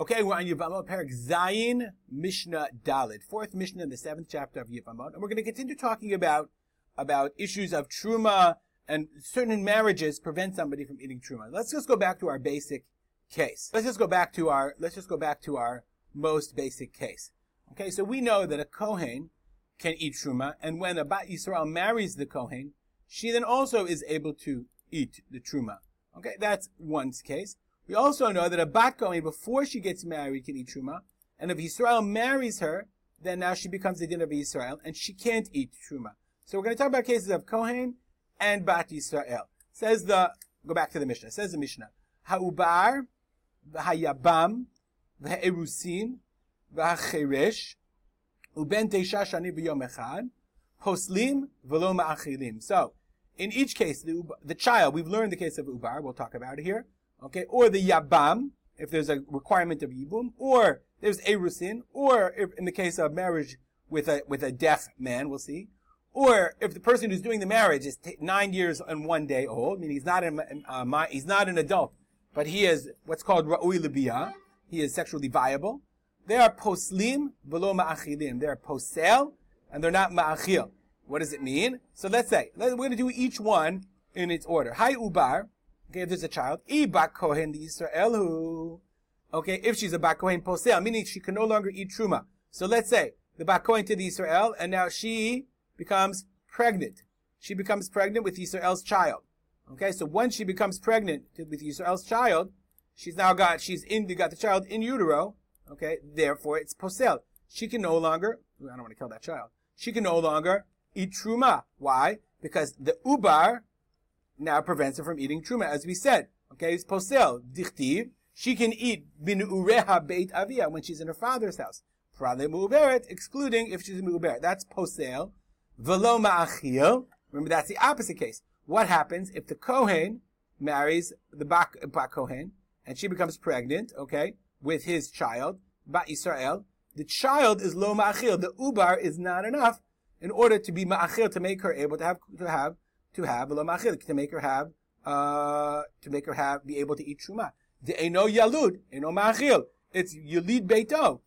Okay, we're on Yevamot, Parak Zayin, Mishnah Dalid, fourth Mishnah in the seventh chapter of Yevamot, and we're going to continue talking about about issues of truma and certain marriages prevent somebody from eating truma. Let's just go back to our basic case. Let's just go back to our let's just go back to our most basic case. Okay, so we know that a kohen can eat truma, and when a bat Yisrael marries the kohen, she then also is able to eat the truma. Okay, that's one case. We also know that a bat kohen, before she gets married, can eat truma, and if Israel marries her, then now she becomes the din of Israel, and she can't eat truma. So we're going to talk about cases of kohen and bat Yisrael. Says the go back to the Mishnah. Says the Mishnah, ha'ubar, v'hayabam, v'ha'erusin, v'ha'cheresh, uben teisha shani b'yom echad, poslim v'lo ma'achilim. So, in each case, the, the child, we've learned the case of ubar, we'll talk about it here okay, or the yabam, if there's a requirement of yibum, or there's erusin, or if, in the case of marriage with a with a deaf man, we'll see, or if the person who's doing the marriage is t- nine years and one day old, meaning he's not an uh, he's not an adult, but he is what's called ra'ui libiyah, he is sexually viable. They are poslim v'lo ma'achilim. They're posel and they're not ma'achil. What does it mean? So let's say we're going to do each one in its order. Hi ubar. Okay, if there's a child, kohen Yisraelu. Okay, if she's a bat kohen posel, meaning she can no longer eat truma. So let's say the bat kohen to the Israel, and now she becomes pregnant. She becomes pregnant with Israel's child. Okay, so once she becomes pregnant with Israel's child, she's now got she's in got the child in utero. Okay, therefore it's posel. She can no longer. I don't want to kill that child. She can no longer eat truma. Why? Because the ubar now prevents her from eating truma, as we said. Okay, it's posel, dichtiv. She can eat bin ureha beit avia when she's in her father's house. Prale mu'uberet, excluding if she's mu'uberet. That's posel. Velo ma'achil. Remember, that's the opposite case. What happens if the Kohen marries the Bak, Bak Kohen and she becomes pregnant, okay, with his child, Ba Israel? The child is lo ma'achil. The ubar is not enough in order to be ma'achil, to make her able to have, to have to have to make her have uh, to make her have be able to eat truma. The eno yalud, eno ma'achil. It's yulid beito.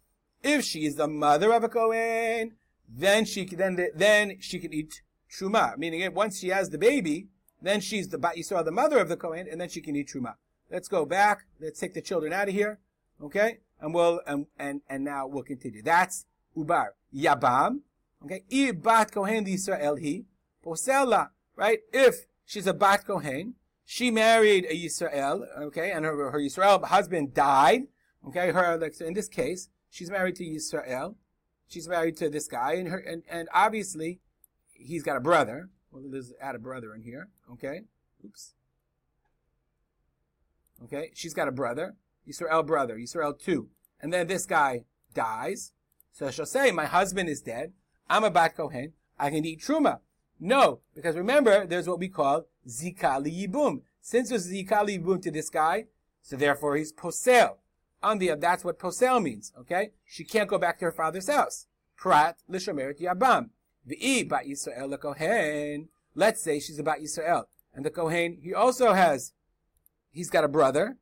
If she is the mother of a kohen, then she can then then she can eat truma. Meaning, once she has the baby, then she's the you saw the mother of the kohen, and then she can eat truma. Let's go back. Let's take the children out of here. Okay, and we'll and and, and now we'll continue. That's ubar yabam. Okay, ibat kohen Israel he posela right? If she's a Bat Kohen, she married a Yisrael, okay, and her, her Yisrael husband died, okay, her, like, so in this case, she's married to Yisrael, she's married to this guy, and her, and, and obviously, he's got a brother, well, there's add a brother in here, okay, oops, okay, she's got a brother, Yisrael brother, Yisrael two, and then this guy dies, so she'll say, my husband is dead, I'm a Bat Kohen, I can eat Truma. No, because remember, there's what we call zika yibum. Since there's zika yibum to this guy, so therefore he's posel. On the that's what posel means. Okay, she can't go back to her father's house. Prat l'shomeret yabam. V'i bat Yisrael kohen. Let's say she's about Yisrael, and the kohen he also has, he's got a brother.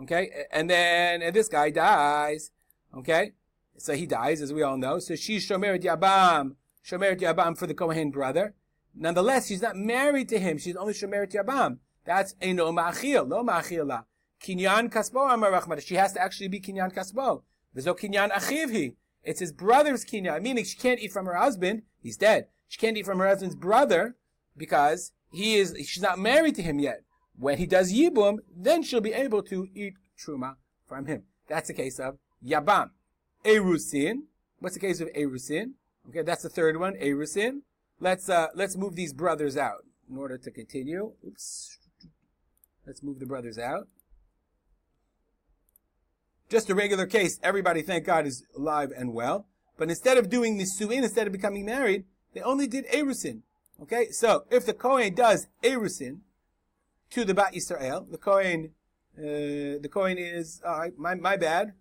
Okay, and then and this guy dies. Okay, so he dies as we all know. So she's shomeret yabam, shomeret yabam for the kohen brother. Nonetheless, she's not married to him. She's only Shomeret Yabam. That's a no ma'achil, no ma'achila. Kinyan kasbo. She has to actually be kinyan kasbo. No kinyan achivhi. It's his brother's kinyan, meaning she can't eat from her husband. He's dead. She can't eat from her husband's brother because he is, she's not married to him yet. When he does yibum, then she'll be able to eat truma from him. That's the case of yabam. Erusin. What's the case of erusin? Okay, that's the third one. Erusin. Let's uh, let's move these brothers out in order to continue. Oops. Let's move the brothers out. Just a regular case. Everybody, thank God, is alive and well. But instead of doing nisuin, instead of becoming married, they only did erusin. Okay, so if the kohen does erusin to the bat Yisrael, the kohen, uh, the kohen is uh, my my bad.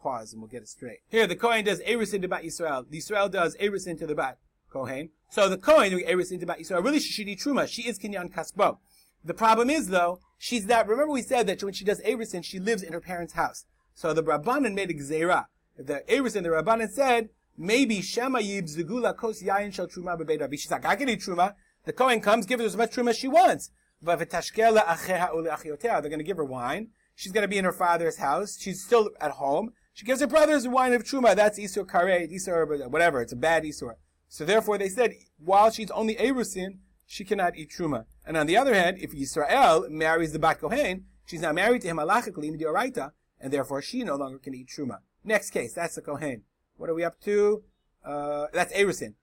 Pause and we'll get it straight. Here, the kohen does erusin to bat Yisrael. The Yisrael does erusin to the bat Kohen. So the Kohen Eris into Yisrael really she should eat Truma. She is Kinyan Kasbo. The problem is though, she's not, remember we said that when she does Erisin, she lives in her parents' house. So the Rabbanan made a gzeira. The Eris and the Rabbanan said, maybe Shema Yib Zugula Kos Yain Shel Truma Bebeit Rabbi. She's like, I can eat Truma. The Kohen comes, gives her as much Truma as she wants. But they're going to give her wine. She's going to be in her father's house. She's still at home. She gives her brothers wine of Truma. That's Isur Karet, Isur, whatever. It's a bad Isur. So therefore they said, while she's only Erusin, she cannot eat Truma. And on the other hand, if Yisrael marries the Bat Kohen, she's now married to him halachically, Midioraita, and therefore she no longer can eat Truma. Next case, that's the Kohen. What are we up to? Uh, that's Erusin.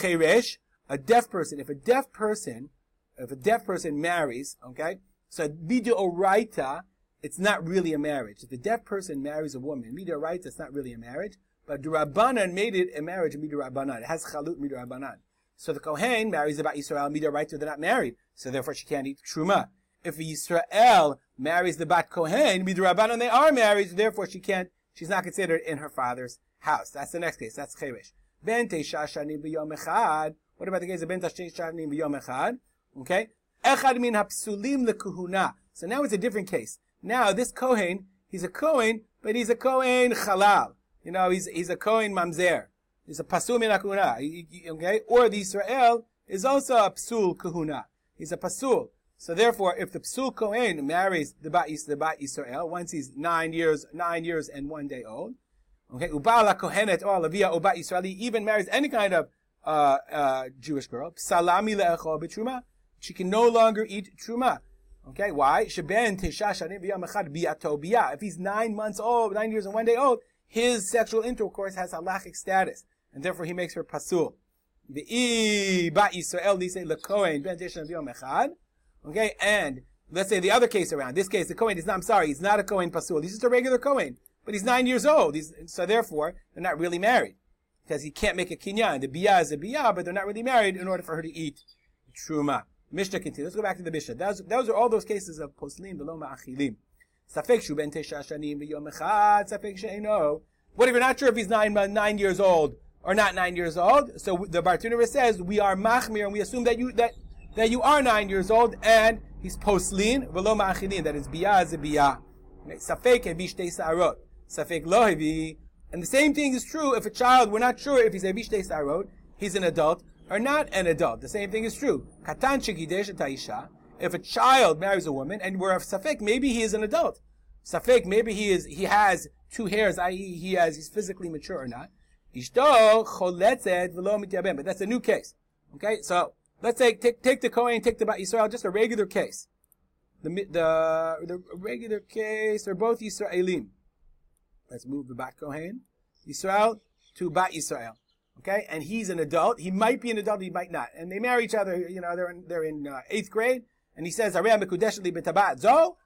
Cheresh, a deaf person. If a deaf person, if a deaf person marries, okay, so Midioraita, it's not really a marriage. If a deaf person marries a woman, Midioraita, it's not really a marriage. But Durabanan made it a marriage Midurabanan. It has Chalut Midurabanan. So the Kohen marries about Yisrael Miduraita, they're not married. So therefore she can't eat Truma. If Yisrael marries the Bat Kohen, Midurabanan, they are married, so therefore she can't, she's not considered in her father's house. That's the next case. That's Cheresh. Ben Shashani b'yom echad. What about the case of Ben Shashani b'yom echad? Okay. Echad min hapsulim lekuhuna. So now it's a different case. Now this Kohen, he's a Kohen, but he's a Kohen Halal. You know, he's, he's a Kohen Mamzer. He's a Pasul Akuna. Okay? Or the Israel is also a Psul Kahuna. He's a Pasul. So therefore, if the Psul Kohen marries the Bat, the Israel, once he's nine years, nine years and one day old, okay, Ubala Kohenet or Lavia Ubat Israel, he even marries any kind of uh, uh, Jewish girl, Salami le'echol b'truma, she can no longer eat truma. Okay, why? Sheben If he's nine months old, nine years and one day old, his sexual intercourse has halachic status, and therefore he makes her pasul. The lekohen ben echad. Okay, and let's say the other case around. This case, the Kohen is not. I'm sorry, he's not a Kohen pasul. He's just a regular Kohen, but he's nine years old. He's, so therefore, they're not really married because he can't make a kinyan. The biyah is a biyah, but they're not really married in order for her to eat truma. Mishnah continues. Let's go back to the Mishnah. Those, those are all those cases of poslim v'lo ma'achilim. Safek shu ben tesha shanim v'yom echad, safek she'eno. What if you're not sure if he's nine, nine years old or not nine years old? So the Bartenura says, we are machmir, and we assume that you, that, that you are nine years old, and he's poslin, v'lo ma'achilin, that is biyah is a biyah. Safek hevish sarot. Safek lo hevi. And the same thing is true if a child, we're not sure if he's hevish sarot, he's an adult, or not an adult. The same thing is true. Katan taisha. If a child marries a woman, and we're of safek, maybe he is an adult. Safek, maybe he is, he has two hairs, i.e., he has, he's physically mature or not. But that's a new case. Okay, so let's say take take the Kohen, take the Bat Yisrael, just a regular case. The the the regular case are both Yisraelim. Let's move the Bat Kohen, Yisrael to Bat Yisrael. Okay, and he's an adult. He might be an adult, he might not. And they marry each other. You know, they're in, they're in uh, eighth grade, and he says, zo,"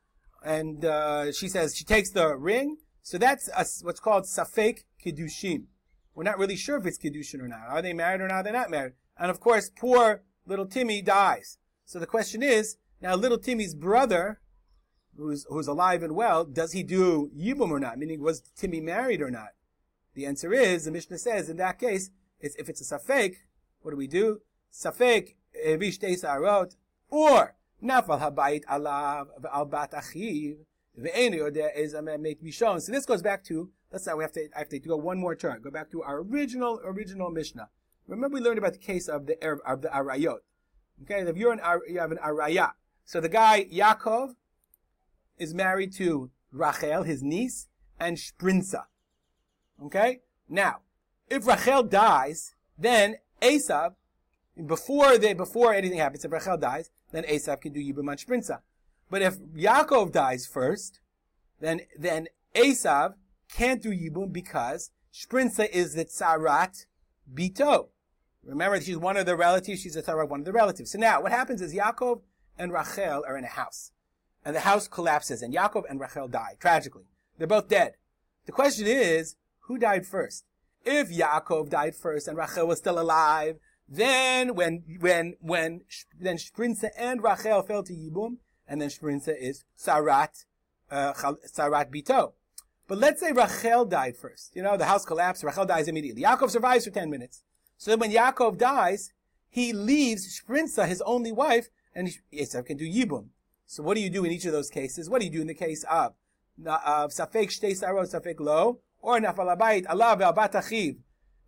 and uh, she says she takes the ring. So that's a, what's called safek kiddushin. We're not really sure if it's kiddushin or not. Are they married or not? They're not married. And of course, poor little Timmy dies. So the question is, now little Timmy's brother, who's who's alive and well, does he do yibum or not? Meaning, was Timmy married or not? The answer is, the Mishnah says, in that case, it's, if it's a safek, what do we do? Safek evish sarot, or habayit alav al bat achiv, ve'enu is a make me shown. So this goes back to, let's say we have to, I have to go one more turn. Go back to our original, original Mishnah. Remember we learned about the case of the, of the arayot. Okay, if you're an, you have an araya. So the guy, Yaakov, is married to Rachel, his niece, and Shprinza. Okay? Now, if Rachel dies, then Esav, before they, before anything happens, if Rachel dies, then Esav can do Yibum on Shprinza. But if Yaakov dies first, then, then Esav can't do Yibum because Shprinza is the Tzarat Bito. Remember, she's one of the relatives, she's a Tzarat, one of the relatives. So now, what happens is Yaakov and Rachel are in a house. And the house collapses, and Yaakov and Rachel die, tragically. They're both dead. The question is, who died first? If Yaakov died first and Rachel was still alive, then when when when then Shprinza and Rachel fell to Yibum, and then Shprinza is Sarat uh, Sarat Bito. But let's say Rachel died first. You know, the house collapsed. Rachel dies immediately. Yaakov survives for ten minutes. So then when Yaakov dies, he leaves Shprinza, his only wife, and Esav can do Yibum. So what do you do in each of those cases? What do you do in the case of uh, safek shtei sarot safek lo, or nafal abayit alav bat achiv.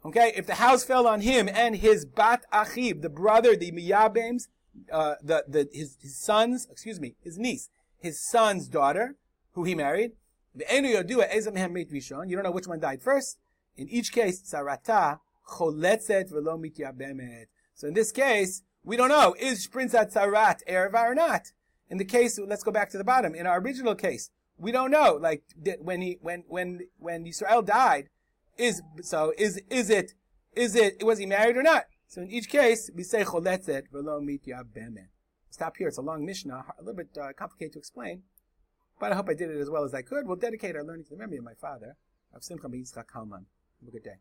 Okay, if the house fell on him and his bat achiv, the brother, the miyabems, uh, the the his, his sons, excuse me, his niece, his son's daughter, who he married. You don't know which one died first. In each case, sarata velo. So in this case, we don't know is Shprinza Sarat erva or not. In the case, let's go back to the bottom. In our original case, we don't know. Like when he when when when Israel died, is so is is it is it was he married or not? So in each case, we say choletzet velo mityabemet. Stop here. It's a long Mishnah, a little bit uh, complicated to explain. But I hope I did it as well as I could. We'll dedicate our learning to the memory of my father, of Simcha Yitzchak Kalman. Have a good day.